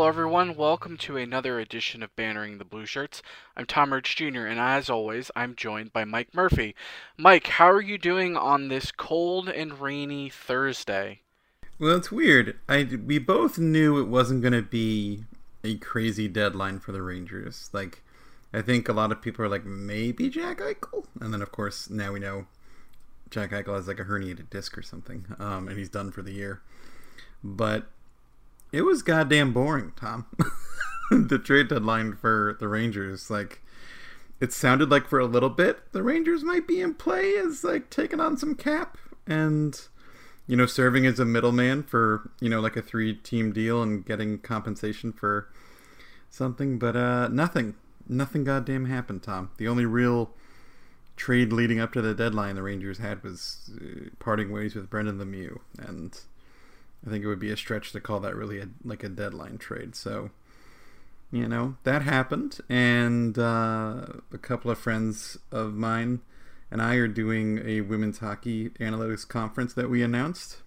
Hello, everyone. Welcome to another edition of Bantering the Blue Shirts. I'm Tom Urtz Jr., and as always, I'm joined by Mike Murphy. Mike, how are you doing on this cold and rainy Thursday? Well, it's weird. I we both knew it wasn't going to be a crazy deadline for the Rangers. Like, I think a lot of people are like, maybe Jack Eichel, and then of course now we know Jack Eichel has like a herniated disc or something, um, and he's done for the year. But it was goddamn boring, Tom. the trade deadline for the Rangers, like it sounded like for a little bit the Rangers might be in play as like taking on some cap and you know serving as a middleman for you know like a three team deal and getting compensation for something, but uh nothing, nothing goddamn happened, Tom. The only real trade leading up to the deadline the Rangers had was uh, parting ways with Brendan Lemieux and I think it would be a stretch to call that really a, like a deadline trade. So, you know, that happened, and uh, a couple of friends of mine and I are doing a women's hockey analytics conference that we announced.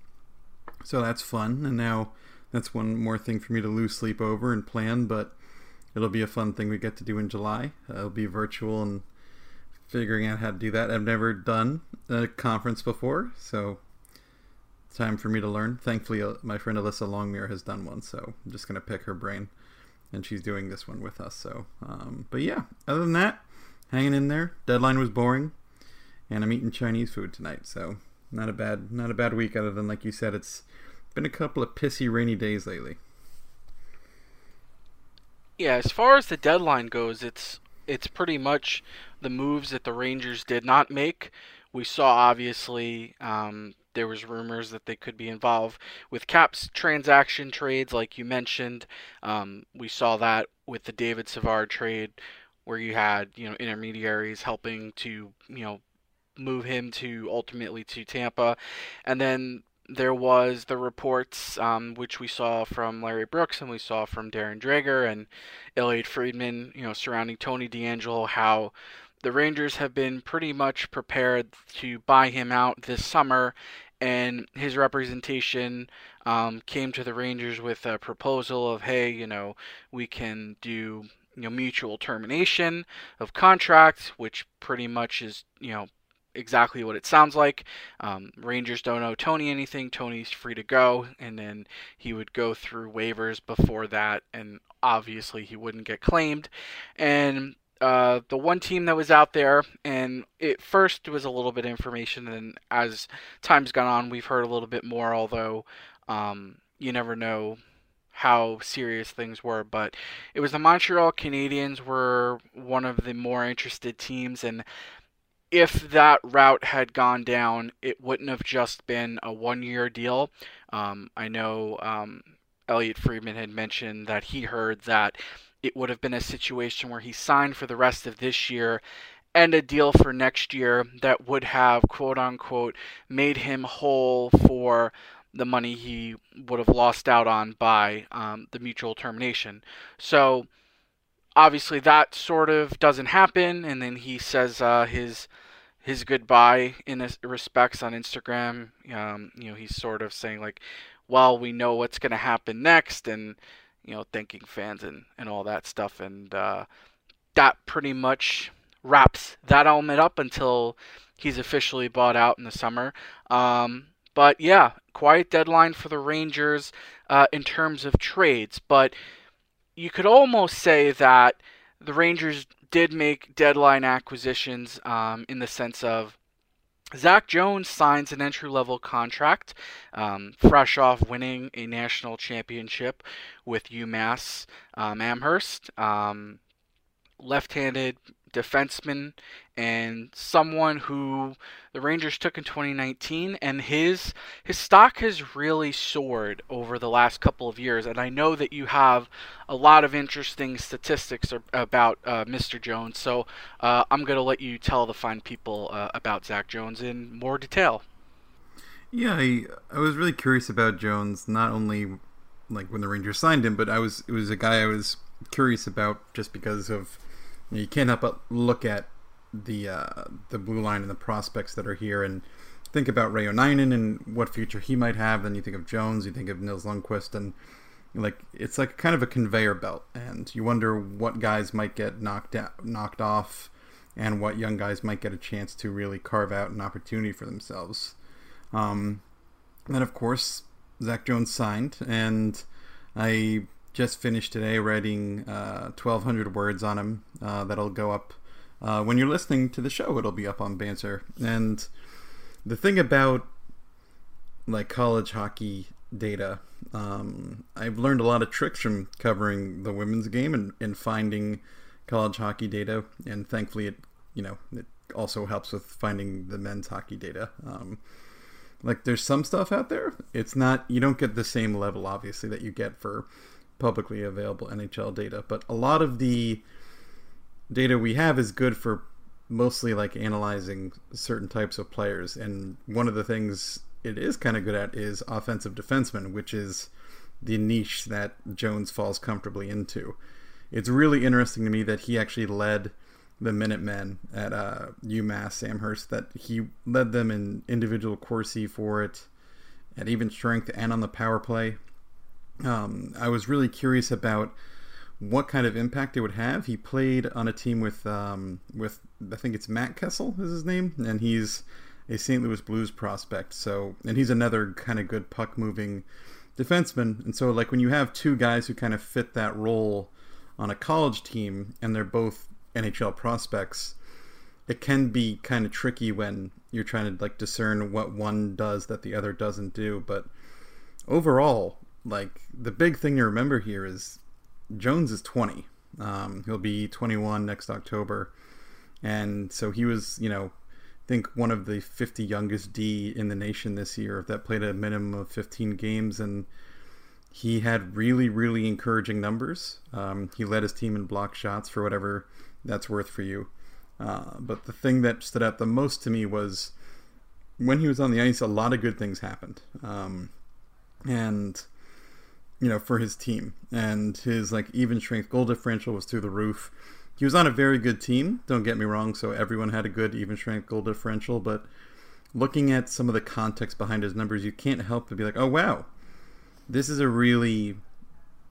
So that's fun, and now that's one more thing for me to lose sleep over and plan, but it'll be a fun thing we get to do in July. Uh, it'll be virtual and figuring out how to do that. I've never done a conference before, so time for me to learn. Thankfully, uh, my friend Alyssa Longmuir has done one, so I'm just going to pick her brain. And she's doing this one with us. So, um, but yeah, other than that, hanging in there. Deadline was boring, and I'm eating Chinese food tonight. So, not a bad, not a bad week. Other than like you said, it's been a couple of pissy rainy days lately. Yeah, as far as the deadline goes, it's it's pretty much the moves that the Rangers did not make. We saw obviously um, there was rumors that they could be involved with caps transaction trades, like you mentioned. Um, we saw that with the David Savard trade, where you had you know intermediaries helping to you know move him to ultimately to Tampa, and then there was the reports um, which we saw from Larry Brooks and we saw from Darren Dreger and Elliotte Friedman, you know, surrounding Tony DeAngelo, how the Rangers have been pretty much prepared to buy him out this summer and his representation um, came to the Rangers with a proposal of, hey, you know, we can do you know mutual termination of contract, which pretty much is you know exactly what it sounds like. Um, Rangers don't owe Tony anything. Tony's free to go, and then he would go through waivers before that, and obviously he wouldn't get claimed. And uh, the one team that was out there, and it first it was a little bit information, and as time's gone on, we've heard a little bit more. Although um, you never know how serious things were, but it was the Montreal Canadiens were one of the more interested teams, and if that route had gone down, it wouldn't have just been a one-year deal. Um, I know um, Elliotte Friedman had mentioned that he heard that it would have been a situation where he signed for the rest of this year and a deal for next year that would have quote unquote made him whole for the money he would have lost out on by um, the mutual termination. So obviously that sort of doesn't happen, and then he says uh, his his goodbye in respects on Instagram. Um, you know, he's sort of saying like, "Well, we know what's going to happen next," and you know, thanking fans and, and all that stuff. And uh, that pretty much wraps that element up until he's officially bought out in the summer. Um, but yeah, quiet deadline for the Rangers uh, in terms of trades. But you could almost say that the Rangers did make deadline acquisitions um, in the sense of Zach Jones signs an entry level contract, um, fresh off winning a national championship with UMass um, Amherst. Um, Left handed defenseman and someone who the Rangers took in 2019 and his his stock has really soared over the last couple of years and I know that you have a lot of interesting statistics about uh, Mr. Jones so uh, I'm going to let you tell the fine people uh, about Zach Jones in more detail. Yeah, I, I was really curious about Jones not only like when the Rangers signed him but I was it was a guy I was curious about just because of you can't help but look at the uh, the blue line and the prospects that are here and think about Reunanen and what future he might have. Then you think of Jones, you think of Nils Lundkvist, and like it's like kind of a conveyor belt, and you wonder what guys might get knocked out, knocked off, and what young guys might get a chance to really carve out an opportunity for themselves. Um, and then of course Zach Jones signed, and I just finished today writing uh, 1,200 words on him. Uh, that'll go up uh, when you're listening to the show. It'll be up on Banter. And the thing about like college hockey data, um, I've learned a lot of tricks from covering the women's game and, and finding college hockey data. And thankfully, it you know it also helps with finding the men's hockey data. Um, like there's some stuff out there. It's not you don't get the same level obviously that you get for publicly available NHL data, but a lot of the data we have is good for mostly like analyzing certain types of players. And one of the things it is kind of good at is offensive defenseman, which is the niche that Jones falls comfortably into. It's really interesting to me that he actually led the Minutemen at uh, UMass Amherst, that he led them in individual Corsi for it, at even strength and on the power play. Um, I was really curious about what kind of impact it would have. He played on a team with um, with I think it's Matt Kessel is his name, and he's a St. Louis Blues prospect. So and he's another kind of good puck moving defenseman. And so like when you have two guys who kind of fit that role on a college team, and they're both NHL prospects, it can be kind of tricky when you're trying to like discern what one does that the other doesn't do. But overall, like the big thing to remember here is Jones is 20. Um, he'll be 21 next October, and so he was, you know, I think one of the 50 youngest D in the nation this year that played a minimum of 15 games, and he had really, really encouraging numbers. Um, he led his team in block shots for whatever that's worth for you. Uh, but the thing that stood out the most to me was when he was on the ice, a lot of good things happened. Um, and you know, for his team. And his like even strength goal differential was through the roof. He was on a very good team, don't get me wrong, so everyone had a good even strength goal differential, but looking at some of the context behind his numbers, you can't help but be like, "Oh wow. This is a really,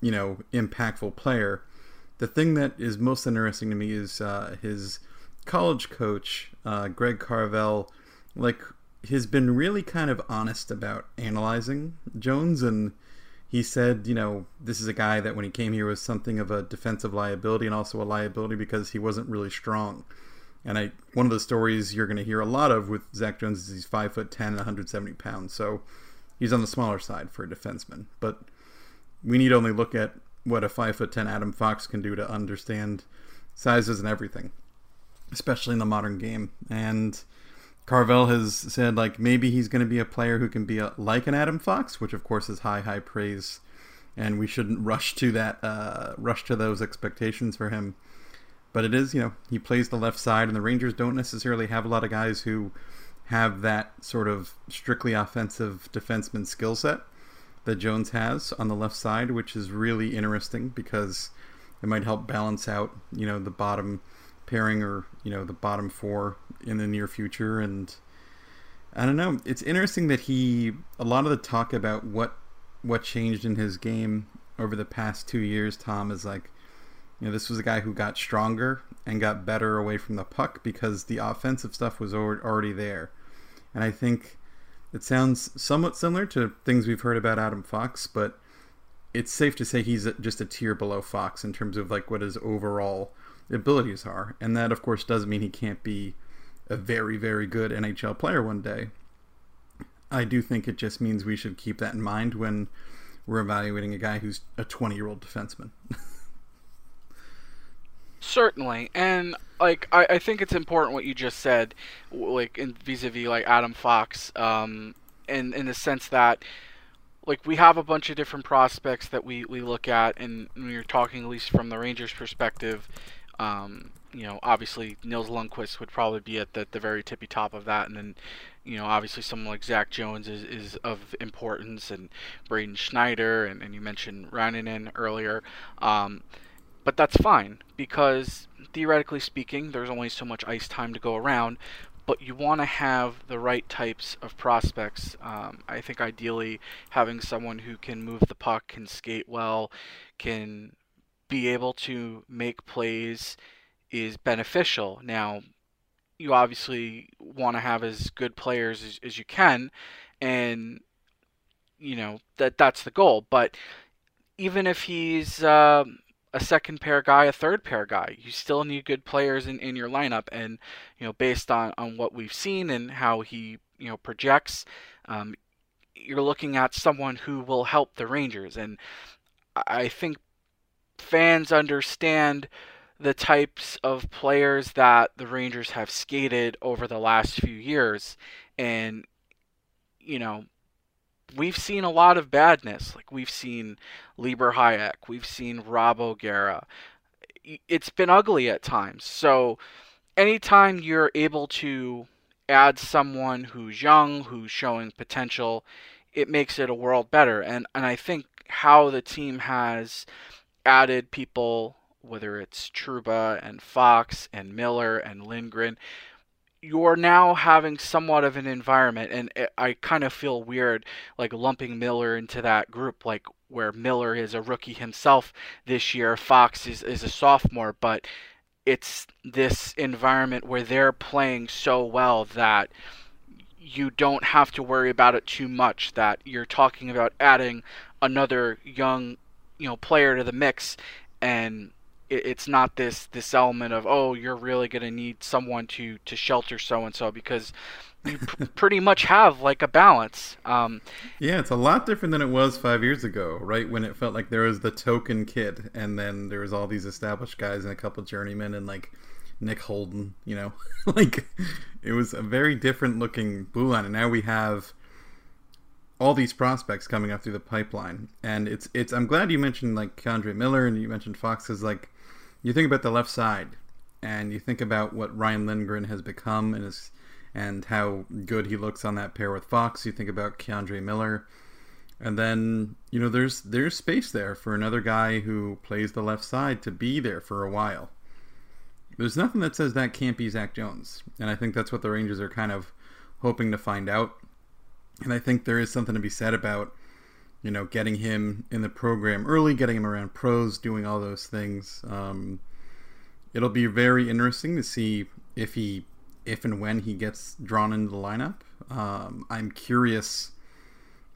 you know, impactful player." The thing that is most interesting to me is uh, his college coach, uh, Greg Carvel, like has been really kind of honest about analyzing Jones and he said, you know, this is a guy that when he came here was something of a defensive liability and also a liability because he wasn't really strong. And I one of the stories you're going to hear a lot of with Zach Jones is he's five foot ten and 170 pounds, so he's on the smaller side for a defenseman. But we need only look at what a five foot ten Adam Fox can do to understand sizes and everything, especially in the modern game. And Carvel has said like maybe he's going to be a player who can be a, like an Adam Fox, which of course is high high praise, and we shouldn't rush to that uh, rush to those expectations for him. But it is you know he plays the left side, and the Rangers don't necessarily have a lot of guys who have that sort of strictly offensive defenseman skill set that Jones has on the left side, which is really interesting because it might help balance out you know the bottom pairing or you know the bottom four in the near future and I don't know it's interesting that he a lot of the talk about what what changed in his game over the past 2 years Tom is like you know this was a guy who got stronger and got better away from the puck because the offensive stuff was already there and I think it sounds somewhat similar to things we've heard about Adam Fox but it's safe to say he's just a tier below Fox in terms of like what his overall abilities are. And that, of course, doesn't mean he can't be a very, very good NHL player one day. I do think it just means we should keep that in mind when we're evaluating a guy who's a 20 year old defenseman. Certainly, and like I, I think it's important what you just said, like in vis-a-vis like Adam Fox, um, in in the sense that like we have a bunch of different prospects that we, we look at and when you're talking at least from the Rangers perspective um, you know, obviously Nils Lundkvist would probably be at the, the very tippy top of that, and then, you know, obviously someone like Zach Jones is, is of importance, and Braden Schneider, and, and you mentioned Reunanen earlier. Um, but that's fine because theoretically speaking, there's only so much ice time to go around. but you want to have the right types of prospects. Um, I think ideally having someone who can move the puck, can skate well, can be able to make plays is beneficial. Now, you obviously want to have as good players as, as you can, and you know that that's the goal. But even if he's um, a second pair guy, a third pair guy. You still need good players in, in your lineup, and you know based on, on what we've seen and how he you know projects, um, you're looking at someone who will help the Rangers, and I think fans understand the types of players that the Rangers have skated over the last few years, and you know we've seen a lot of badness. Like we've seen Libor Hajek, we've seen Rob O'Gara. It's been ugly at times. So anytime you're able to add someone who's young, who's showing potential, it makes it a world better. And and I think how the team has added people, whether it's Trouba and Fox and Miller and Lindgren, you're now having somewhat of an environment, and I kind of feel weird like lumping Miller into that group, like where Miller is a rookie himself this year, Fox is, is a sophomore, but it's this environment where they're playing so well that you don't have to worry about it too much that you're talking about adding another young you know player to the mix and it, it's not this this element of oh you're really going to need someone to to shelter so and so because you pr- pretty much have like a balance. Um, yeah, it's a lot different than it was five years ago, right? When it felt like there was the token kid, and then there was all these established guys and a couple journeymen, and like Nick Holden, you know, like it was a very different looking blue line, and now we have all these prospects coming up through the pipeline, and it's it's. I'm glad you mentioned like K'Andre Miller and you mentioned Fox, because like you think about the left side and you think about what Ryan Lindgren has become and his, and how good he looks on that pair with Fox. You think about K'Andre Miller, and then you know there's there's space there for another guy who plays the left side to be there for a while. There's nothing that says that can't be Zach Jones, and I think that's what the Rangers are kind of hoping to find out. And I think there is something to be said about you know, getting him in the program early, getting him around pros, doing all those things. Um, it'll be very interesting to see if he, if and when he gets drawn into the lineup. Um, I'm curious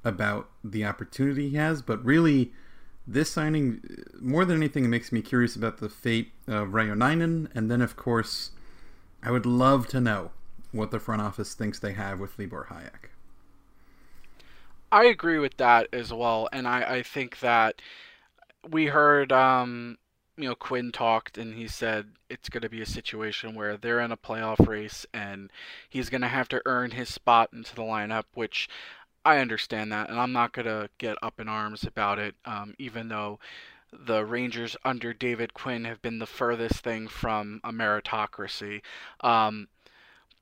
about the opportunity he has, but really, this signing, more than anything, makes me curious about the fate of Reunanen, and then, of course, I would love to know what the front office thinks they have with Libor Hajek. I agree with that as well, and I, I think that we heard um, you know Quinn talked and he said it's going to be a situation where they're in a playoff race and he's going to have to earn his spot into the lineup, which I understand that, and I'm not going to get up in arms about it, um, even though the Rangers under David Quinn have been the furthest thing from a meritocracy. Um,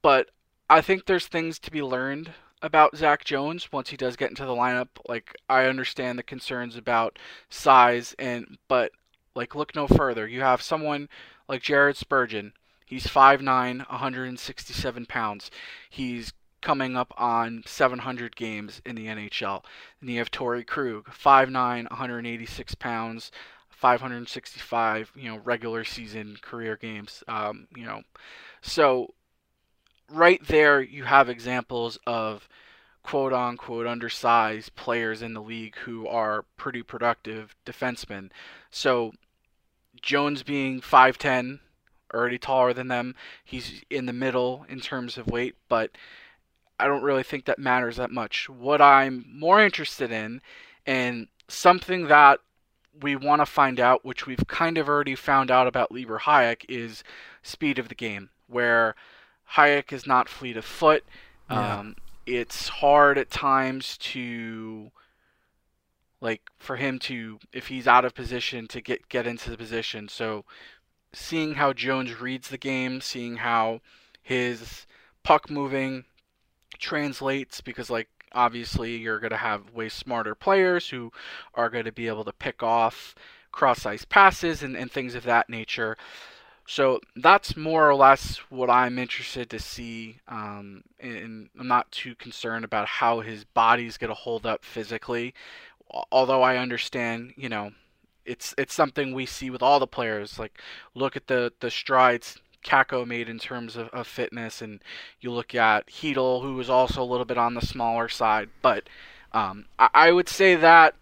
but I think there's things to be learned about Zach Jones once he does get into the lineup. Like I understand the concerns about size and but like look no further. You have someone like Jared Spurgeon. He's 5'9", 167 pounds. He's coming up on 700 games in the NHL. And you have Torey Krug, 5'9", 186 pounds, 565, you know, regular season career games. Um, you know, so right there you have examples of quote unquote undersized players in the league who are pretty productive defensemen. So Jones being 5'10, already taller than them, he's in the middle in terms of weight, but I don't really think that matters that much. What I'm more interested in, and something that we want to find out, which we've kind of already found out about Libor Hajek, is speed of the game, where Hajek is not fleet of foot. Yeah. Um, it's hard at times to like for him to if he's out of position to get get into the position. So seeing how Jones reads the game, seeing how his puck moving translates because like obviously you're going to have way smarter players who are going to be able to pick off cross ice passes and, and things of that nature So that's more or less what I'm interested to see. Um, and I'm not too concerned about how his body's going to hold up physically. Although I understand, you know, it's it's something we see with all the players. Like, look at the the strides Kakko made in terms of, of fitness, and you look at Chytil, who was also a little bit on the smaller side. But um, I, I would say that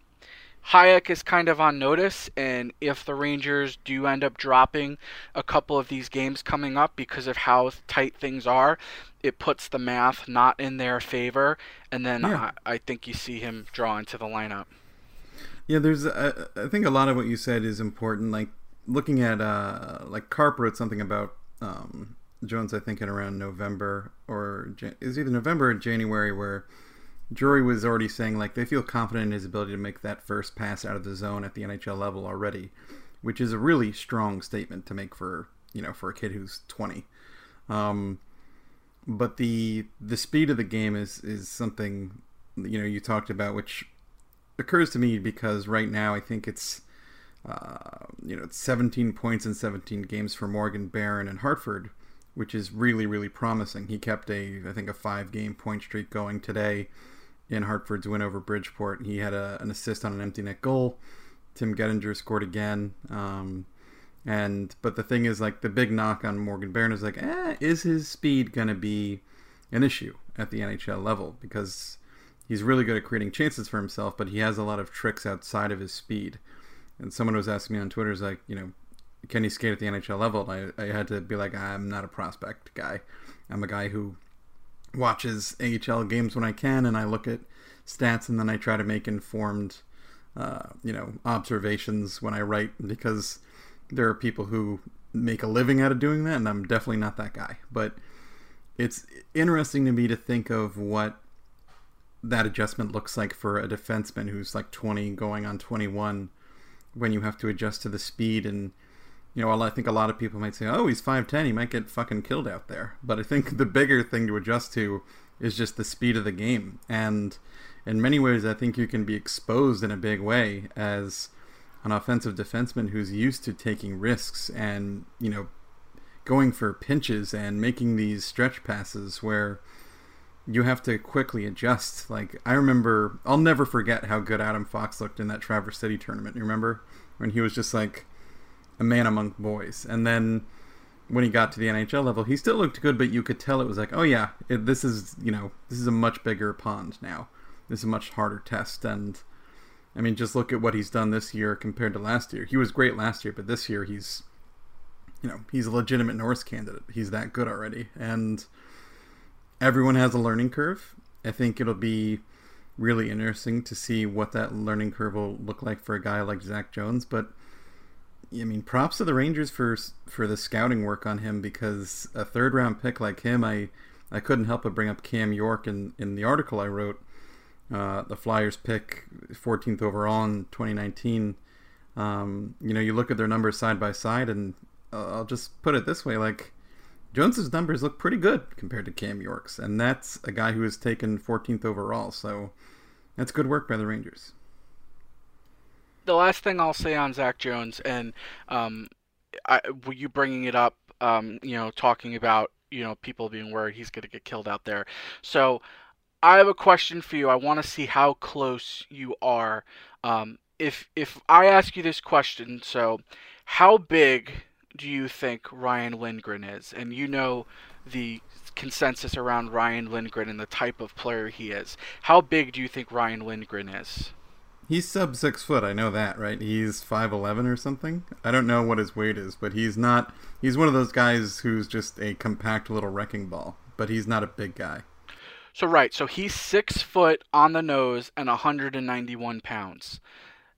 Hajek is kind of on notice, and if the Rangers do end up dropping a couple of these games coming up because of how tight things are, it puts the math not in their favor, and then yeah. I, I, think you see him draw into the lineup. Yeah, there's. Uh, I think a lot of what you said is important. Like looking at, uh, like Carp wrote something about um, Jones. I think in around November or is either November or January where Drury was already saying like they feel confident in his ability to make that first pass out of the zone at the NHL level already, which is a really strong statement to make for you know for a kid who's 20. Um, but the the speed of the game is is something you know you talked about, which occurs to me because right now I think it's uh, you know it's 17 points in 17 games for Morgan Barron and Hartford, which is really really promising. He kept a I think a five game point streak going today in Hartford's win over Bridgeport. He had a, an assist on an empty net goal. Tim Gettinger scored again. Um, and but the thing is, like the big knock on Morgan Barron is like, eh, is his speed gonna be an issue at the NHL level? Because he's really good at creating chances for himself, but he has a lot of tricks outside of his speed. And someone was asking me on Twitter, is like, you know, can he skate at the NHL level? And I, I had to be like, I'm not a prospect guy. I'm a guy who watches AHL games when I can, and I look at stats, and then I try to make informed, uh, you know, observations when I write because there are people who make a living out of doing that, and I'm definitely not that guy. But it's interesting to me to think of what that adjustment looks like for a defenseman who's like 20 going on 21 when you have to adjust to the speed and you know, I think a lot of people might say, "Oh, he's five ten, he might get fucking killed out there." But I think the bigger thing to adjust to is just the speed of the game, and in many ways, I think you can be exposed in a big way as an offensive defenseman who's used to taking risks and you know going for pinches and making these stretch passes where you have to quickly adjust. Like I remember, I'll never forget how good Adam Fox looked in that Traverse City tournament. You remember when he was just like a man among boys. And then when he got to the NHL level, he still looked good, but you could tell it was like, oh yeah, it, this is you know this is a much bigger pond now. This is a much harder test, and I mean, just look at what he's done this year compared to last year. He was great last year, but this year he's you know he's a legitimate Norris candidate. He's that good already, and everyone has a learning curve. I think it'll be really interesting to see what that learning curve will look like for a guy like Zach Jones, but I mean, props to the Rangers for for the scouting work on him because a third round pick like him, I I couldn't help but bring up Cam York in in the article I wrote. Uh, the Flyers pick 14th overall in 2019. Um, you know, you look at their numbers side by side, and uh, I'll just put it this way: like Jones's numbers look pretty good compared to Cam York's, and that's a guy who was taken 14th overall. So that's good work by the Rangers the last thing I'll say on Zach Jones, and um, I, you bringing it up, um, you know, talking about you know people being worried he's going to get killed out there. So I have a question for you. I want to see how close you are. Um, if if I ask you this question, so how big do you think Ryan Lindgren is? And you know the consensus around Ryan Lindgren and the type of player he is. How big do you think Ryan Lindgren is? He's sub six foot. I know that, right? He's five eleven or something. I don't know what his weight is, but he's not. He's one of those guys who's just a compact little wrecking ball. But he's not a big guy. So right, so he's six foot on the nose and 191 pounds.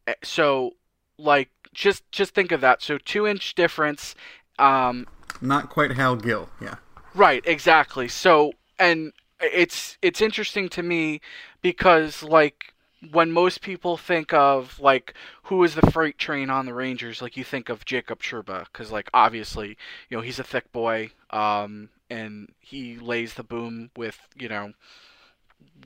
Eh, so like just just think of that. So two inch difference. Um, not quite Hal Gill, yeah. Right, exactly. So and it's it's interesting to me because like when most people think of like who is the freight train on the Rangers, like you think of Jacob Trouba, because like obviously you know he's a thick boy, um, and he lays the boom with you know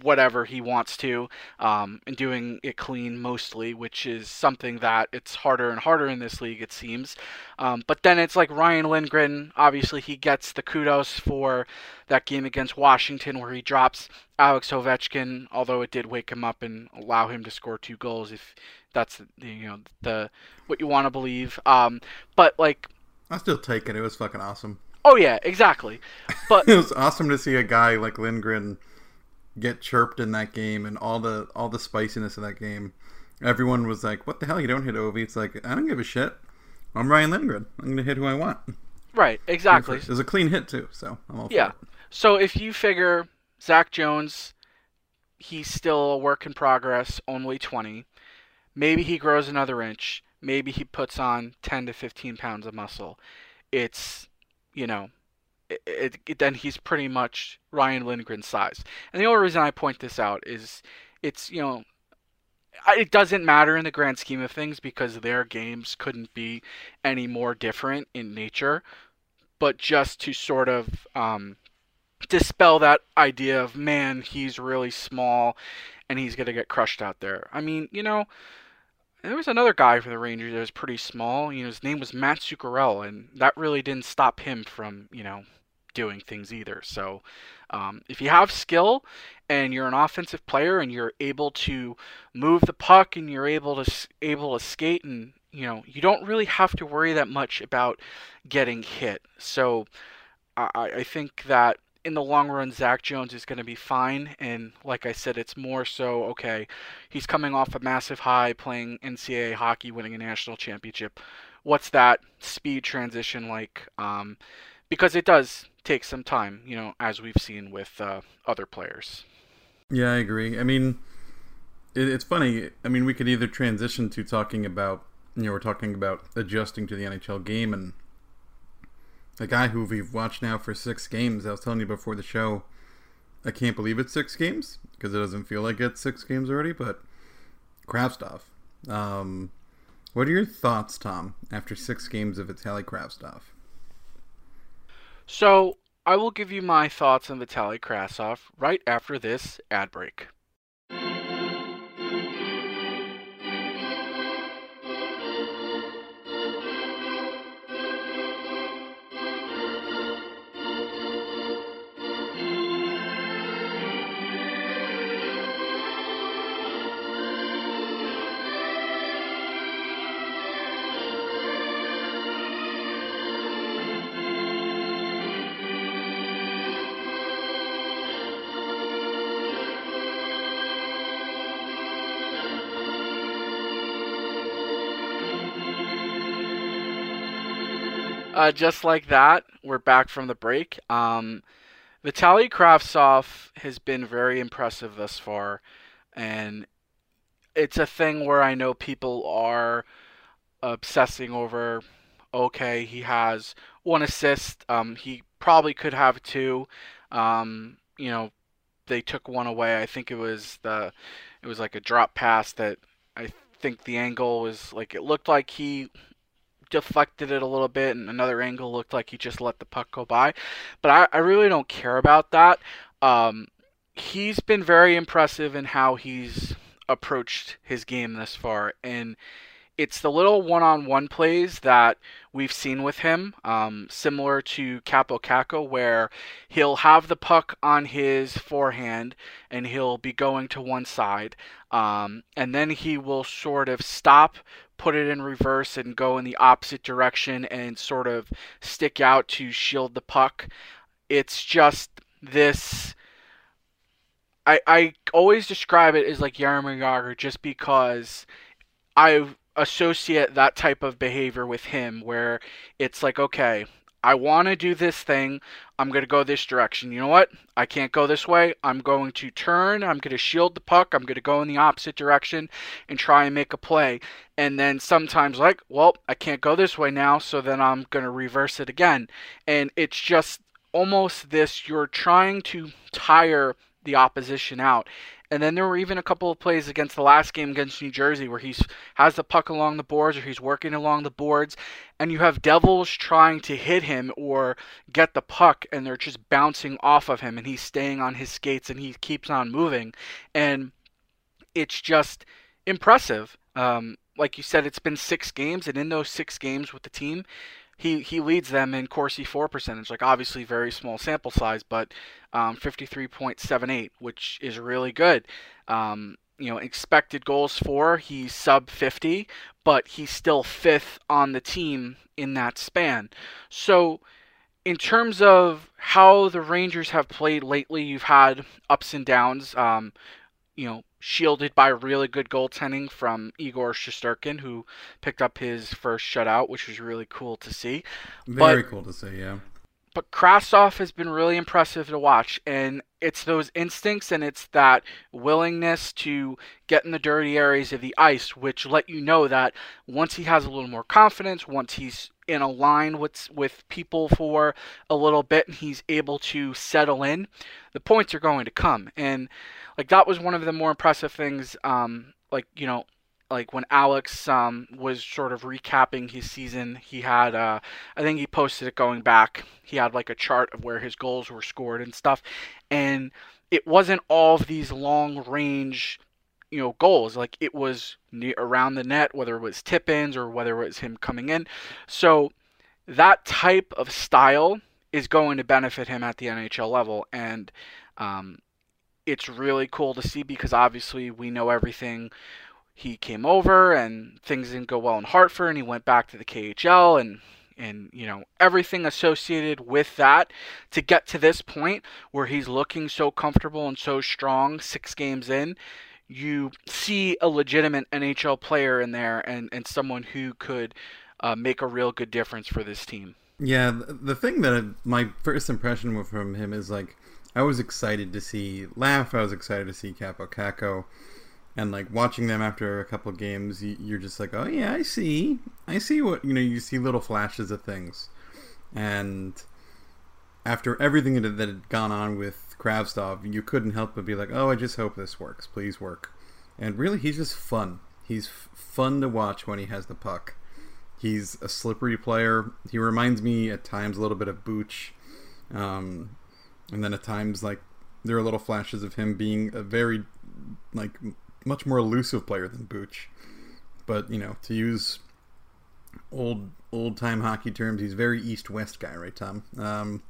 whatever he wants to um, and doing it clean mostly, which is something that it's harder and harder in this league, it seems. Um, but then it's like Ryan Lindgren, obviously, he gets the kudos for that game against Washington where he drops Alex Ovechkin, although it did wake him up and allow him to score two goals if that's you know the what you want to believe. Um, but like, I still take it. It was fucking awesome. Oh yeah, exactly. But it was awesome to see a guy like Lindgren get chirped in that game and all the all the spiciness of that game. Everyone was like, "What the hell? You don't hit Ovi?" It's like I don't give a shit. I'm Ryan Lindgren. I'm gonna hit who I want. Right. Exactly. It was a clean hit too, so I'm all yeah. So if you figure Zach Jones, he's still a work in progress, only 20. Maybe he grows another inch. Maybe he puts on 10 to 15 pounds of muscle. It's, you know, it, it, then he's pretty much Ryan Lindgren's size. And the only reason I point this out is it's, you know, it doesn't matter in the grand scheme of things because their games couldn't be any more different in nature. But just to sort of um, dispel that idea of, man, he's really small and he's going to get crushed out there. I mean, you know, there was another guy for the Rangers that was pretty small. You know, his name was Matt Zuccarello, and that really didn't stop him from, you know, doing things either. So um, if you have skill and you're an offensive player and you're able to move the puck and you're able to able to skate and you know you don't really have to worry that much about getting hit. So I, I think that in the long run, Zach Jones is going to be fine. And like I said, it's more so okay. He's coming off a massive high, playing NCAA hockey, winning a national championship. What's that speed transition like? Um, because it does take some time, you know, as we've seen with uh, other players. Yeah, I agree. I mean, it, it's funny. I mean, we could either transition to talking about, you know, we're talking about adjusting to the NHL game, and a guy who we've watched now for six games. I was telling you before the show, I can't believe it's six games because it doesn't feel like it's six games already. But Kravtsov, um, what are your thoughts, Tom, after six games of Vitaly Kravtsov? So I will give you my thoughts on Vitaly Kravtsov right after this ad break. Uh, just like that, we're back from the break. Um, Vitaly Kravtsov has been very impressive thus far, and it's a thing where I know people are obsessing over. Okay, he has one assist. Um, he probably could have two. Um, you know, they took one away. I think it was the, it was like a drop pass that I think the angle was like it looked like he deflected it a little bit, and another angle looked like he just let the puck go by. But I, I really don't care about that. Um, he's been very impressive in how he's approached his game thus far, and it's the little one-on-one plays that we've seen with him, um, similar to Kaapo Kakko, where he'll have the puck on his forehand and he'll be going to one side, um, and then he will sort of stop, put it in reverse, and go in the opposite direction and sort of stick out to shield the puck. It's just this. I, I always describe it as like Jaromir Jagr just because I associate that type of behavior with him where it's like, okay, I want to do this thing. I'm going to go this direction. You know what? I can't go this way. I'm going to turn. I'm going to shield the puck. I'm going to go in the opposite direction and try and make a play. And then sometimes, like, well, I can't go this way now. So then I'm going to reverse it again. And it's just almost this you're trying to tire the opposition out. And then there were even a couple of plays against the last game against New Jersey where he's has the puck along the boards or he's working along the boards and you have Devils trying to hit him or get the puck and they're just bouncing off of him and he's staying on his skates and he keeps on moving and it's just impressive. Um, like you said, it's been six games, and in those six games with the team, he he leads them in Corsi for percentage. Like obviously very small sample size, but um, 53.78, which is really good. Um, you know, expected goals for he's sub 50, but he's still fifth on the team in that span. So in terms of how the Rangers have played lately, you've had ups and downs. Um, you know, shielded by really good goaltending from Igor Shesterkin, who picked up his first shutout, which was really cool to see. Very but, cool to see, yeah. But Kravtsov has been really impressive to watch, and it's those instincts and it's that willingness to get in the dirty areas of the ice, which let you know that once he has a little more confidence, once he's in a line with with people for a little bit, and he's able to settle in, the points are going to come. And like that was one of the more impressive things. Um, like you know, like when Alex um, was sort of recapping his season, he had uh, I think he posted it going back. He had like a chart of where his goals were scored and stuff, and it wasn't all of these long range you know goals like it was near, around the net whether it was tip ins or whether it was him coming in so that type of style is going to benefit him at the NHL level and um, it's really cool to see because obviously we know everything. He came over and things didn't go well in Hartford, and he went back to the KHL and and you know everything associated with that to get to this point where he's looking so comfortable and so strong six games in you see a legitimate NHL player in there and, and someone who could uh, make a real good difference for this team. Yeah, the thing that I, my first impression from him is like I was excited to see Laugh. I was excited to see Kaapo Kakko. And like watching them after a couple games, you're just like, oh yeah, I see, I see what you know. You see little flashes of things, and after everything that had gone on with Kravtsov, you couldn't help but be like, oh, I just hope this works. Please work. And really, he's just fun. He's f- fun to watch when he has the puck. He's a slippery player. He reminds me at times a little bit of Booch. Um, and then at times like there are little flashes of him being a very like much more elusive player than Booch. But you know, to use old old time hockey terms, he's very east west guy, right, Tom? Um,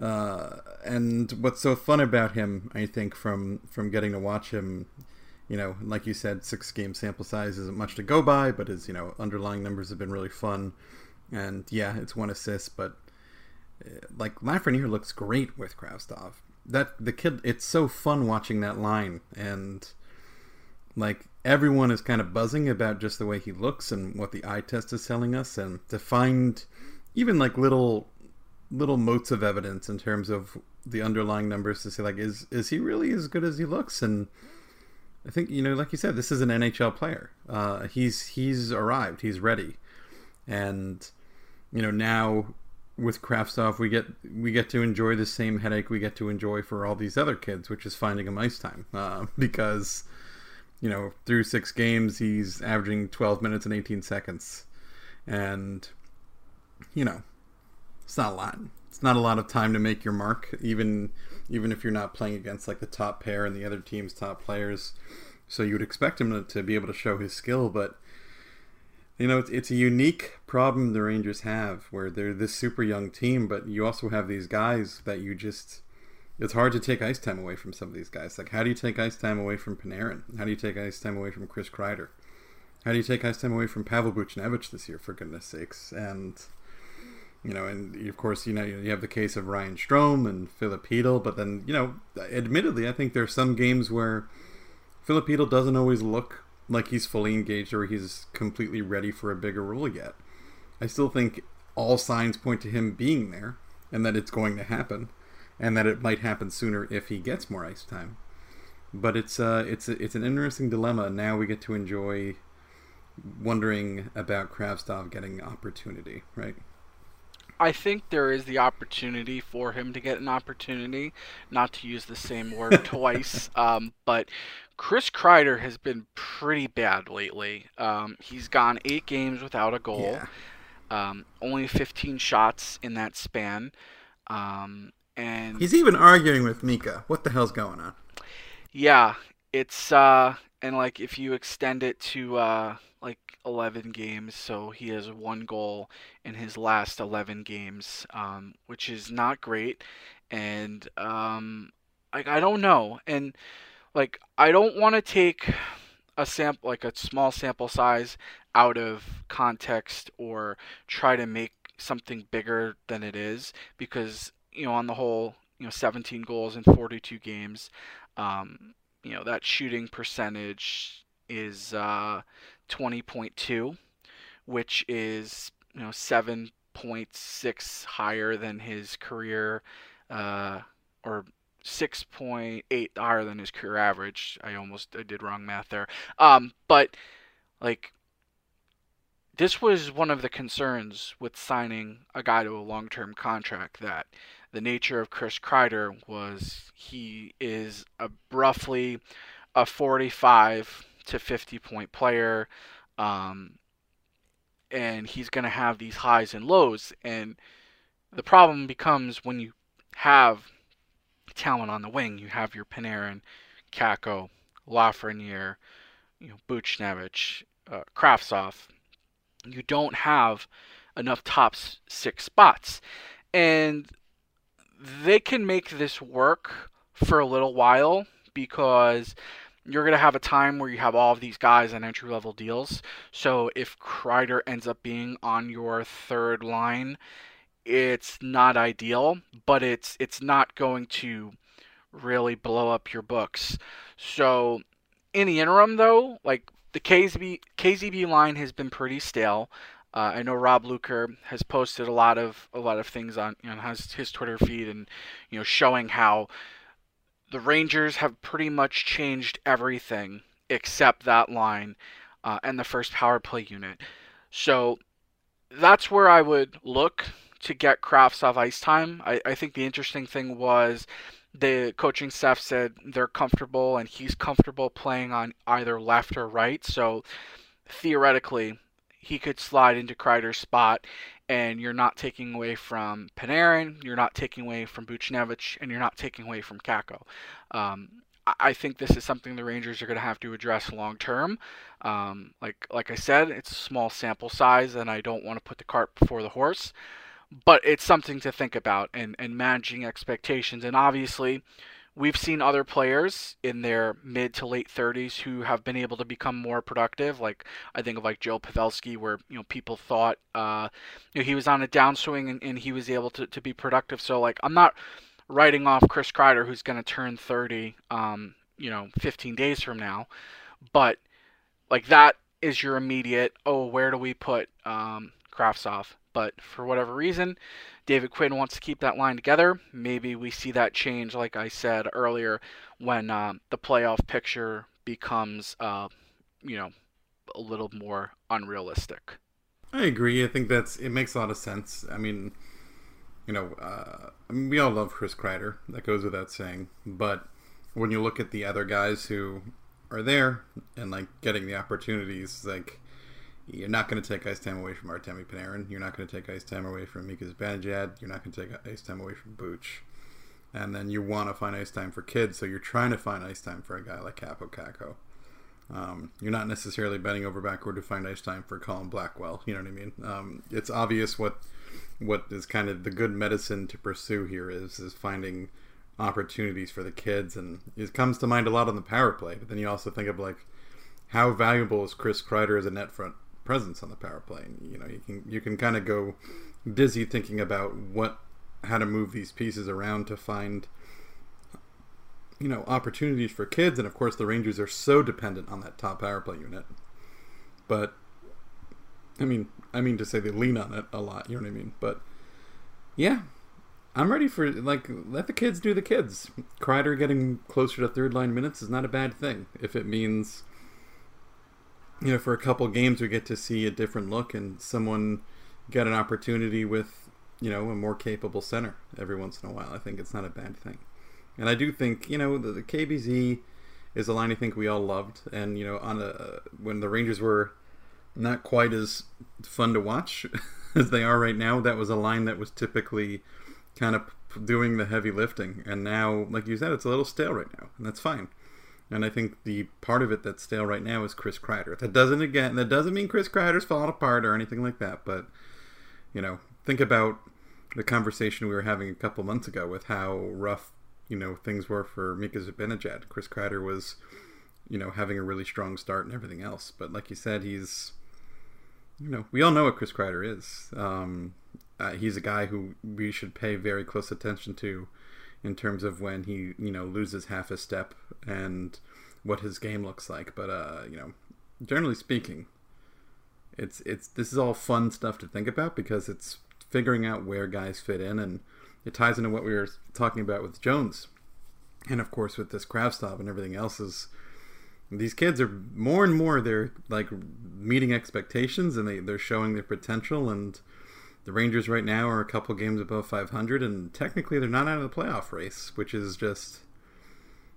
uh, and what's so fun about him, I think, from from getting to watch him, you know, like you said, six game sample size isn't much to go by, but his you know underlying numbers have been really fun. And yeah, it's one assist, but like Lafreniere looks great with Kravtsov. That the kid, it's so fun watching that line, and like everyone is kind of buzzing about just the way he looks and what the eye test is telling us, and to find even like little little motes of evidence in terms of the underlying numbers to say like is is he really as good as he looks? And I think you know like you said this is an NHL player. Uh, he's he's arrived. He's ready. And you know now with Kravtsov, we get we get to enjoy the same headache we get to enjoy for all these other kids, which is finding him ice time. Uh, because you know through six games, he's averaging 12 minutes and 18 seconds, and you know it's not a lot. It's not a lot of time to make your mark, even even if you're not playing against like the top pair and the other team's top players. So you would expect him to, to be able to show his skill, but you know, it's, it's a unique problem the Rangers have where they're this super young team, but you also have these guys that you just. It's hard to take ice time away from some of these guys. Like, how do you take ice time away from Panarin? How do you take ice time away from Chris Kreider? How do you take ice time away from Pavel Buchnevich this year, for goodness sakes? And, you know, and of course, you know, you have the case of Ryan Strome and Filipino, but then, you know, admittedly, I think there are some games where Filipino doesn't always look like he's fully engaged or he's completely ready for a bigger role yet. I still think all signs point to him being there and that it's going to happen and that it might happen sooner if he gets more ice time. But it's uh it's it's an interesting dilemma. Now we get to enjoy wondering about Kravtsov getting opportunity, right? I think there is the opportunity for him to get an opportunity, not to use the same word twice. Um, but Chris Kreider has been pretty bad lately. Um, he's gone eight games without a goal, Yeah. um, only 15 shots in that span. And He's even arguing with Mika. What the hell's going on? Yeah, it's uh and like if you extend it to uh like 11 games, so he has one goal in his last 11 games, um which is not great and um like I don't know. And like I don't want to take a sample like a small sample size out of context or try to make something bigger than it is because you know on the whole you know 17 goals in 42 games um, you know that shooting percentage is uh, 20.2 which is you know 7.6 higher than his career uh, or 6.8 higher than his career average. I almost I did wrong math there. Um, but like this was one of the concerns with signing a guy to a long-term contract that the nature of Chris Kreider was he is a roughly a 45 to 50 point player um, and he's going to have these highs and lows and the problem becomes when you have talent on the wing. You have your Panarin, Kakko, Lafreniere, you know, Buchnevich, uh, Kravtsov. You don't have enough top six spots, and they can make this work for a little while because you're going to have a time where you have all of these guys on entry level deals. So if Kreider ends up being on your third line, it's not ideal, but it's it's not going to really blow up your books. So in the interim though, like the KZB KZB line has been pretty stale. Uh, I know Rob Luker has posted a lot of a lot of things on you know has his Twitter feed and you know showing how the Rangers have pretty much changed everything except that line uh, and the first power play unit. So that's where I would look to get Kravtsov ice time. I, I think the interesting thing was the coaching staff said they're comfortable and he's comfortable playing on either left or right. So theoretically, he could slide into Kreider's spot, and you're not taking away from Panarin, you're not taking away from Buchnevich, and you're not taking away from Kakko. Um, I think this is something the Rangers are going to have to address long term. Um, like like I said, it's a small sample size, and I don't want to put the cart before the horse but it's something to think about and, and managing expectations. And obviously, we've seen other players in their mid to late 30s who have been able to become more productive. Like I think of like Joe Pavelski, where you know people thought uh, you know, he was on a downswing and, and he was able to, to be productive. So like I'm not writing off Chris Kreider, who's going to turn 30, um, you know, 15 days from now, but like that is your immediate. Oh, where do we put um, Kravtsov? But for whatever reason, David Quinn wants to keep that line together. Maybe we see that change, like I said earlier, when uh, the playoff picture becomes, uh, you know, a little more unrealistic. I agree. I think that's it makes a lot of sense. I mean, you know, uh, I mean, we all love Chris Kreider. That goes without saying. But when you look at the other guys who are there and like getting the opportunities, like you're not going to take ice time away from Artemi Panarin. You're not going to take ice time away from Mika Zibanejad. You're not going to take ice time away from Booch. And then you want to find ice time for kids, so you're trying to find ice time for a guy like Kaapo Kakko. Um, you're not necessarily bending over backward to find ice time for Colin Blackwell. You know what I mean? Um, it's obvious what what is kind of the good medicine to pursue here is is finding opportunities for the kids, and it comes to mind a lot on the power play. But then you also think of like how valuable is Chris Kreider as a net front presence on the power play. You know, you can you can kind of go dizzy thinking about what how to move these pieces around to find you know opportunities for kids. And of course, the Rangers are so dependent on that top power play unit. But I mean, I mean to say they lean on it a lot. You know what I mean? But yeah. I'm ready for like let the kids do the kids. Kreider getting closer to third line minutes is not a bad thing if it means you know, for a couple games we get to see a different look and someone get an opportunity with you know, a more capable center every once in a while. I think it's not a bad thing. And I do think, you know, the, the KBZ is a line I think we all loved. And, you know, on a, when the Rangers were not quite as fun to watch as they are right now, that was a line that was typically kind of doing the heavy lifting. And now, like you said, it's a little stale right now, and that's fine. And I think the part of it that's stale right now is Chris Kreider. That doesn't again that doesn't mean Chris Kreider's falling apart or anything like that, but you know, think about the conversation we were having a couple months ago with how rough, you know, things were for Mika Zibanejad. Chris Kreider was, you know, having a really strong start and everything else. But like you said, he's you know, we all know what Chris Kreider is. Um, uh, he's a guy who we should pay very close attention to in terms of when he you know loses half a step and what his game looks like. But uh, you know, generally speaking, it's it's this is all fun stuff to think about because it's figuring out where guys fit in and it ties into what we were talking about with Jones, and of course with this Kravtsov and everything else is these kids are more and more they're like meeting expectations and they, they're showing their potential and the Rangers right now are a couple games above 500, and technically they're not out of the playoff race, which is just,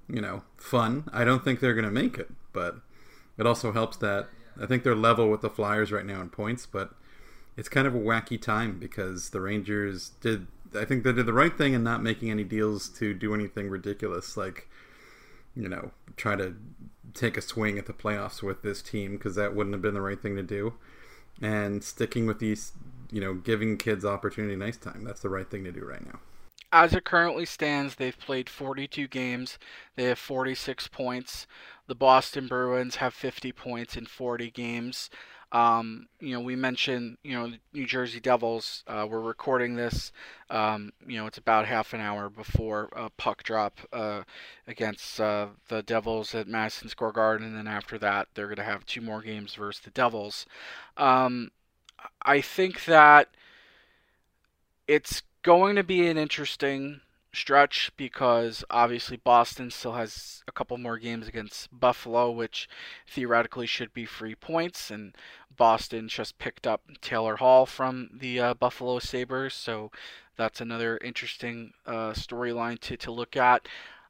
you know, fun. I don't think they're going to make it, but it also helps that I think they're level with the Flyers right now in points, but it's kind of a wacky time because the Rangers did, I think they did the right thing in not making any deals to do anything ridiculous, like, you know, try to take a swing at the playoffs with this team because that wouldn't have been the right thing to do. And sticking with these you know, giving kids opportunity nice time. That's the right thing to do right now. As it currently stands, they've played 42 games. They have 46 points. The Boston Bruins have 50 points in 40 games. Um, you know, we mentioned, you know, New Jersey Devils. Uh, we're recording this. Um, you know, it's about half an hour before puck drop uh, against uh, the Devils at Madison Square Garden, and then after that, they're going to have two more games versus the Devils. Um, I think that it's going to be an interesting stretch because obviously Boston still has a couple more games against Buffalo, which theoretically should be free points, and Boston just picked up Taylor Hall from the uh, Buffalo Sabres, so that's another interesting uh, storyline to, to look at.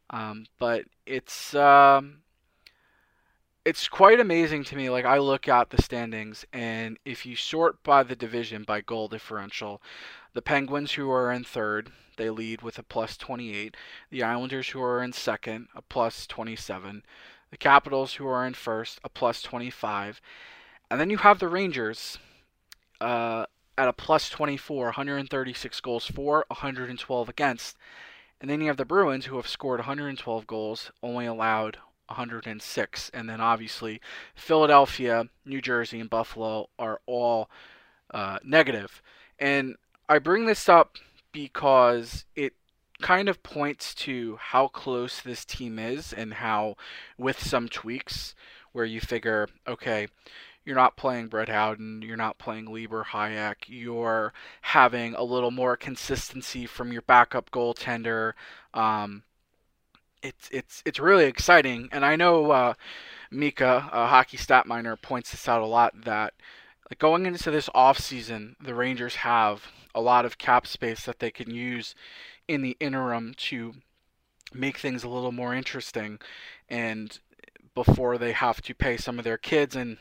Um, but it's um, it's quite amazing to me. Like I look at the standings, and if you sort by the division by goal differential, the Penguins, who are in third, they lead with a plus 28. The Islanders, who are in second, a plus 27. The Capitals, who are in first, a plus 25. And then you have the Rangers uh, at a plus 24, 136 goals for, 112 against. And then you have the Bruins, who have scored 112 goals, only allowed 106. And then obviously Philadelphia, New Jersey, and Buffalo are all uh, negative. And I bring this up because it kind of points to how close this team is and how, with some tweaks, where you figure, okay, you're not playing Brett Howden, you're not playing Libor Hajek, you're having a little more consistency from your backup goaltender. Um, it's it's it's really exciting, and I know uh, Mika, a hockey stat miner, points this out a lot that like, going into this off season, the Rangers have a lot of cap space that they can use in the interim to make things a little more interesting, and before they have to pay some of their kids and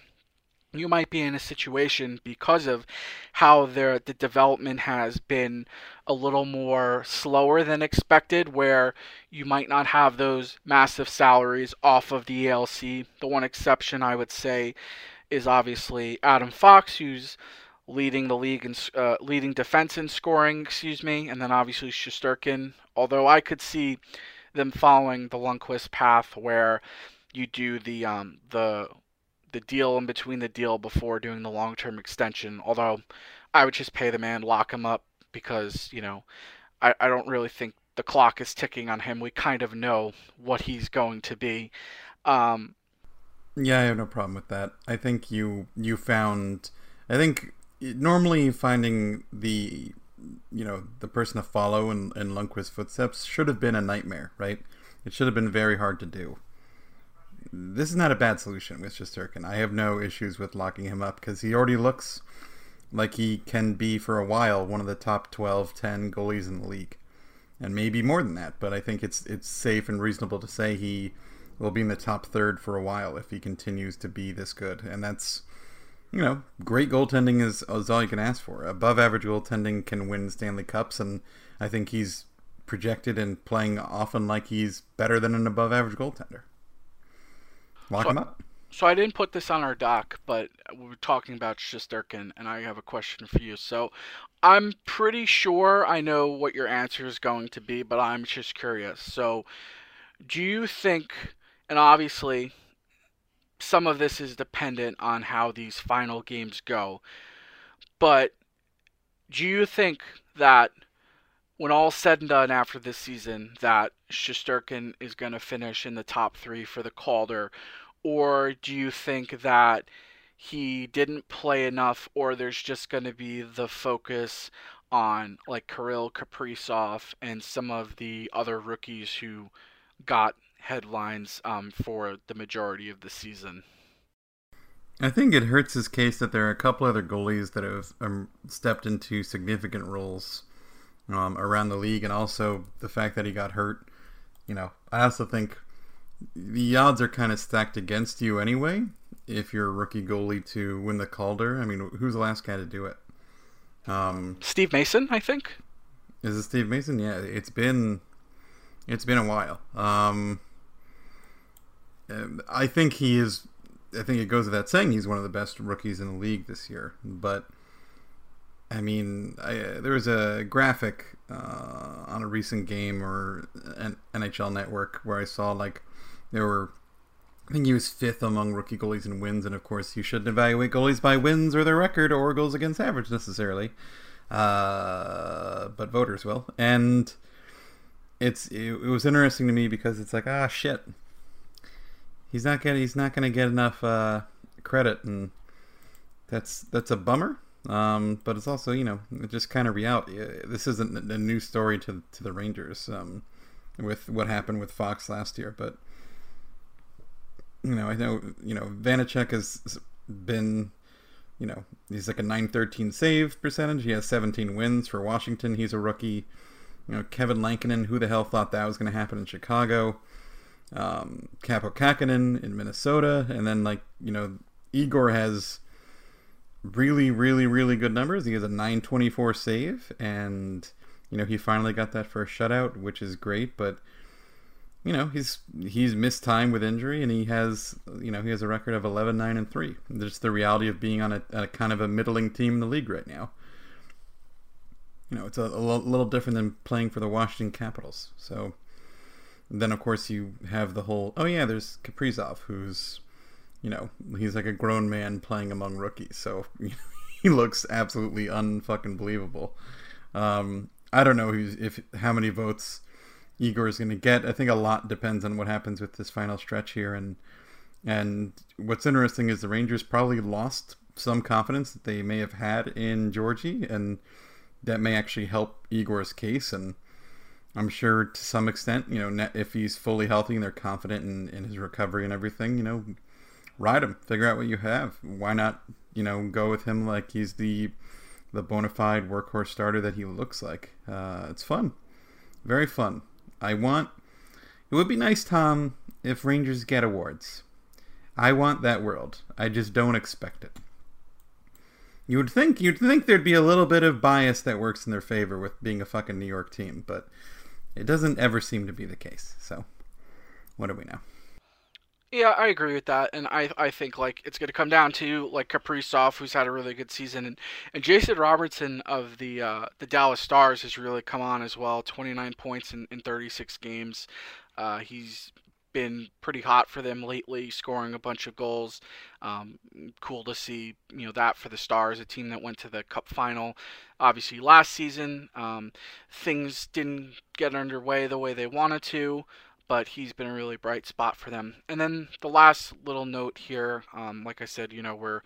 you might be in a situation because of how their the development has been a little more slower than expected where you might not have those massive salaries off of the ELC. The one exception I would say is obviously Adam Fox who's leading the league and uh, leading defense in scoring, excuse me, and then obviously Shesterkin. Although I could see them following the Lundqvist path where you do the um, the the deal in between the deal before doing the long term extension. Although I would just pay the man, lock him up because, you know, I, I don't really think the clock is ticking on him. We kind of know what he's going to be. Um, yeah, I have no problem with that. I think you you found I think normally finding the you know the person to follow in, in Lundqvist's footsteps should have been a nightmare, right? It should have been very hard to do this is not a bad solution with Shesterkin. I have no issues with locking him up because he already looks like he can be for a while one of the top 12, 10 goalies in the league, and maybe more than that. But I think it's it's safe and reasonable to say he will be in the top third for a while if he continues to be this good, and that's you know great goaltending is, is all you can ask for. Above average goaltending can win Stanley Cups, and I think he's projected and playing often like he's better than an above average goaltender. Lock So- up. So I didn't put this on our doc, but we were talking about Shesterkin, and I have a question for you. So I'm pretty sure I know what your answer is going to be, but I'm just curious. So do you think, and obviously some of this is dependent on how these final games go, but do you think that when all's said and done after this season, that Shesterkin is going to finish in the top three for the Calder? or do you think that he didn't play enough, or there's just going to be the focus on like Kirill Kaprizov and some of the other rookies who got headlines um, for the majority of the season? I think it hurts his case that there are a couple other goalies that have um, stepped into significant roles um, around the league, and also the fact that he got hurt. You know, I also think the odds are kind of stacked against you anyway. If you're a rookie goalie to win the Calder, I mean, who's the last guy to do it? Um, Steve Mason, I think. is it Steve Mason? Yeah, it's been it's been a while. Um, I think he is. I think it goes without saying he's one of the best rookies in the league this year. But I mean, I, there was a graphic uh, on a recent game or an NHL Network where I saw like there were. I think he was fifth among rookie goalies in wins, and of course, you shouldn't evaluate goalies by wins or their record or goals against average necessarily, uh, but voters will. And it's it, it was interesting to me because it's like ah shit, he's not getting he's not to get enough uh, credit, and that's that's a bummer. Um, but it's also you know just kind of reality. Uh, This isn't a new story to to the Rangers um, with what happened with Fox last year, but you know I know you know Vanecek has been you know he's like a 913 save percentage. He has 17 wins for Washington. He's a rookie. You know Kevin Lankinen. Who the hell thought that was going to happen in Chicago? Um, Kaapo Kahkonen in Minnesota, and then like you know Igor has really, really, really good numbers. He has a 924 save, and you know he finally got that first shutout, which is great. But you know he's he's missed time with injury, and he has you know he has a record of 11, 9, and three. Just the reality of being on a, a kind of a middling team in the league right now. You know, it's a, a little different than playing for the Washington Capitals. So then, of course, you have the whole. Oh yeah, there's Kaprizov, who's you know, he's like a grown man playing among rookies, so he looks absolutely unfucking believable. Um, I don't know if how many votes Igor is going to get. I think a lot depends on what happens with this final stretch here, and and what's interesting is the Rangers probably lost some confidence that they may have had in Georgie, and that may actually help Igor's case. And I'm sure to some extent, you know, if he's fully healthy and they're confident in, in his recovery and everything, you know, ride him. Figure out what you have. Why not, you know, go with him like he's the the bona fide workhorse starter that he looks like. Uh, it's fun, very fun. I want. It would be nice, Tom, if Rangers get awards. I want that world. I just don't expect it. You would think you'd think there'd be a little bit of bias that works in their favor with being a fucking New York team, but it doesn't ever seem to be the case. So, what do we know? Yeah, I agree with that, and I I think like it's going to come down to like Kaprizov, who's had a really good season, and, and Jason Robertson of the uh, the Dallas Stars has really come on as well. Twenty nine points in, in thirty six games. Uh, he's been pretty hot for them lately, scoring a bunch of goals. Um, cool to see you know that for the Stars, a team that went to the Cup final. Obviously, last season um, things didn't get underway the way they wanted to but he's been a really bright spot for them. And then the last little note here, um, like I said, you know, we're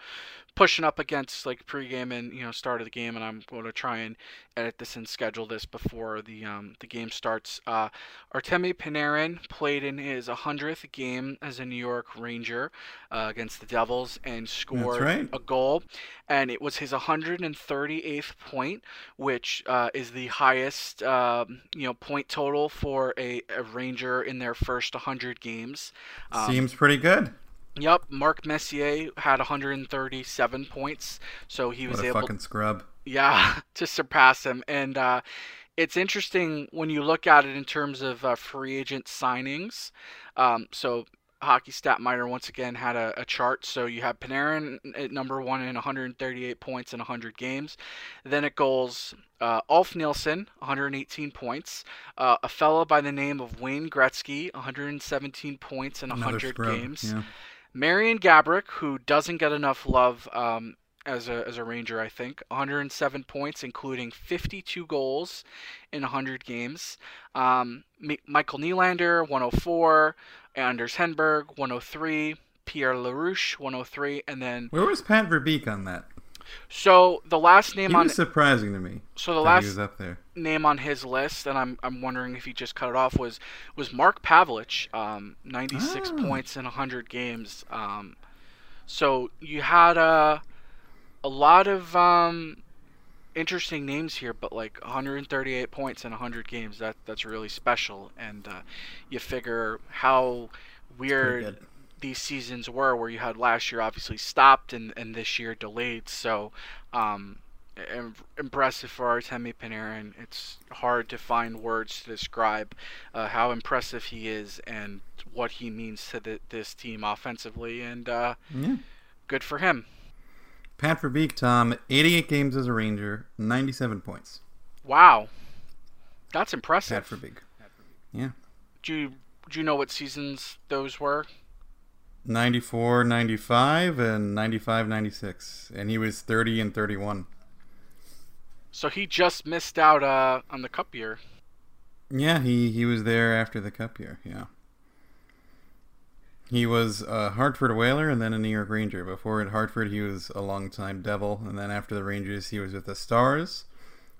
pushing up against like pregame and you know start of the game, and I'm going to try and edit this and schedule this before the um, the game starts. Uh, Artemi Panarin played in his 100th game as a New York Ranger uh, against the Devils and scored right. a goal, and it was his 138th point, which uh, is the highest um, you know point total for a, a Ranger in their first 100 games. Um, Seems pretty good. Yep, Mark Messier had 137 points, so he was What a able, fucking scrub. yeah, to surpass him. And uh, it's interesting when you look at it in terms of uh, free agent signings. Um, so Hockey Stat Miner once again had a, a chart. So you have Panarin at number one in 138 points in 100 games. Then it goes uh, Ulf Nilsson, 118 points. Uh, a fellow by the name of Wayne Gretzky, 117 points in 100 scrub. games. Yeah. Marian Gaborik, who doesn't get enough love um, as a as a Ranger, I think, 107 points, including 52 goals in 100 games. Um, Michael Nylander, 104. Anders Hedberg, 103. Pierre Larouche, 103, and then Where was Pat Verbeek on that? So the last name He on was surprising to me. so the last up there. name on his list, and I'm I'm wondering if he just cut it off was was Mark Pavelich, um, 96 Ah. points in 100 games. Um, so you had a a lot of um, interesting names here, but like 138 points in 100 games that that's really special, and uh, you figure how weird. These seasons were where you had last year obviously stopped and, and this year delayed. So um, im- impressive for Artemi Panarin. It's hard to find words to describe uh, how impressive he is and what he means to the, this team offensively. And uh, Yeah. good for him. Pat Verbeek, Tom, 88 games as a Ranger, 97 points. Wow, that's impressive. Pat Verbeek. Yeah. Do you do you know what seasons those were? 94, 95, and 95, 96. And he was 30 and 31. So he just missed out uh, on the Cup year. Yeah, he, he was there after the Cup year. Yeah. He was a Hartford Whaler and then a New York Ranger. Before at Hartford, he was a longtime Devil. And then after the Rangers, he was with the Stars,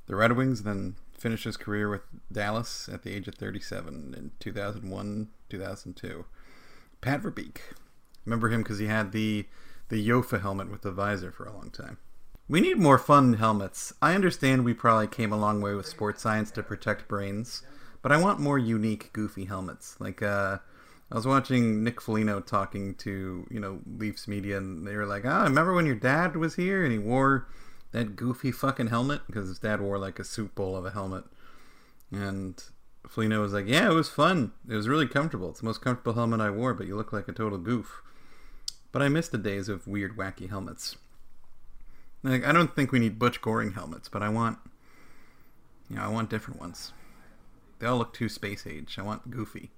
the Red Wings, then finished his career with Dallas at the age of 37 in 2001, 2002. Pat Verbeek. Remember him because he had the the Jofa helmet with the visor for a long time. We need more fun helmets. I understand we probably came a long way with sports science to protect brains, but I want more unique, goofy helmets. Like, uh, I was watching Nick Foligno talking to, you know, Leafs media, and they were like, ah, remember when your dad was here and he wore that goofy fucking helmet? Because his dad wore like a soup bowl of a helmet. And Foligno was like, yeah, it was fun. It was really comfortable. It's the most comfortable helmet I wore, but you look like a total goof. But I miss the days of weird, wacky helmets. Like, I don't think we need Butch Goring helmets, but I want, you know, I want different ones. They all look too space age. I want goofy.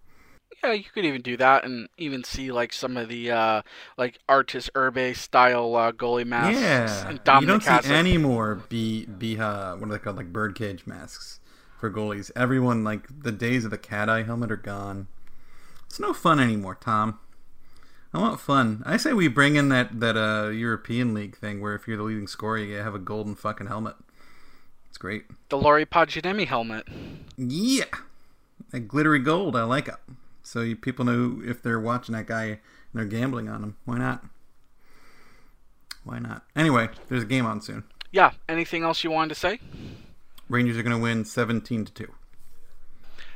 Yeah, you could even do that, and even see like some of the uh, like Arturs Irbe style uh, goalie masks. yeah, and you don't see any more be be uh, what are they called, like birdcage masks for goalies. Everyone like the days of the cat eye helmet are gone. It's no fun anymore, Tom. I want fun. I say we bring in that that uh, European League thing where if you're the leading scorer, you have a golden fucking helmet. It's great. the Laurie Paginemi helmet. Yeah, that glittery gold. I like it. So you, people know if they're watching that guy and they're gambling on him. Why not? Why not? Anyway, there's a game on soon. Yeah. Anything else you wanted to say? Rangers are going to win 17 to 2.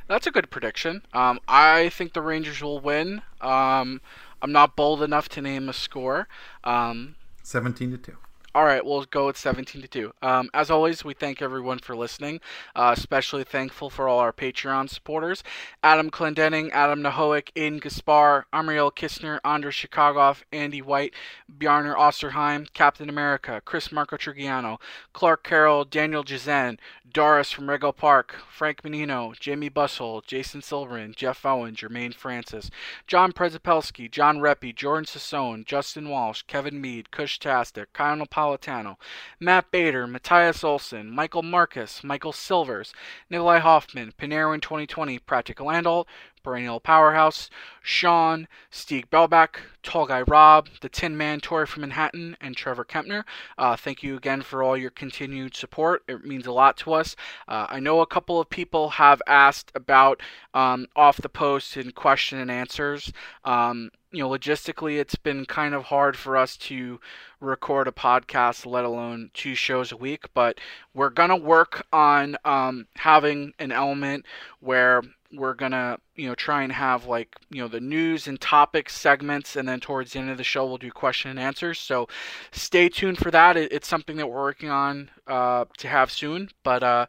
That's a good prediction. Um, I think the Rangers will win. Um, I'm not bold enough to name a score. Um, 17 to 2. All right, we'll go with 17 to 2. Um, as always, we thank everyone for listening. Uh, especially thankful for all our Patreon supporters Adam Clendenning, Adam Nahoic, Aiden Gaspar, Amriel Kistner, Andres Chicagoff, Andy White, Bjarner Osterheim, Captain America, Chris Marco Trigiano, Clark Carroll, Daniel Jazen, Doris from Rego Park, Frank Menino, Jamie Bussell, Jason Silverin, Jeff Owen, Jermaine Francis, John Prezapelski, John Reppy, Jordan Sassone, Justin Walsh, Kevin Mead, Kush Tastic, Kyle Napolitano, Matt Bader, Matthias Olson, Michael Marcus, Michael Silvers, Nikolai Hoffman, Panarin 2020, Practical Landal, Perennial Powerhouse, Sean, Steve Belback, Tall Guy Rob, the Tin Man Tori from Manhattan, and Trevor Kempner. Uh, thank you again for all your continued support. It means a lot to us. Uh, I know a couple of people have asked about um, off the post and question and answers. Um, you know, logistically, it's been kind of hard for us to record a podcast, let alone two shows a week. But we're gonna work on um, having an element where we're gonna, you know, try and have like, you know, the news and topics segments, and then towards the end of the show, we'll do question and answers. So stay tuned for that. It's something that we're working on uh, to have soon. But uh,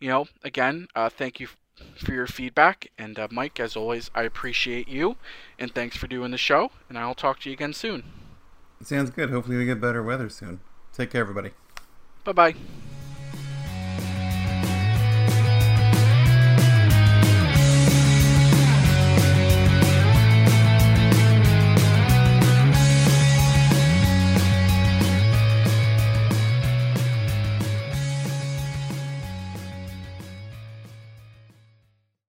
you know, again, uh, thank you for your feedback. And uh, Mike, as always, I appreciate you. And thanks for doing the show. And I'll talk to you again soon. Sounds good. Hopefully, we get better weather soon. Take care, everybody. Bye bye.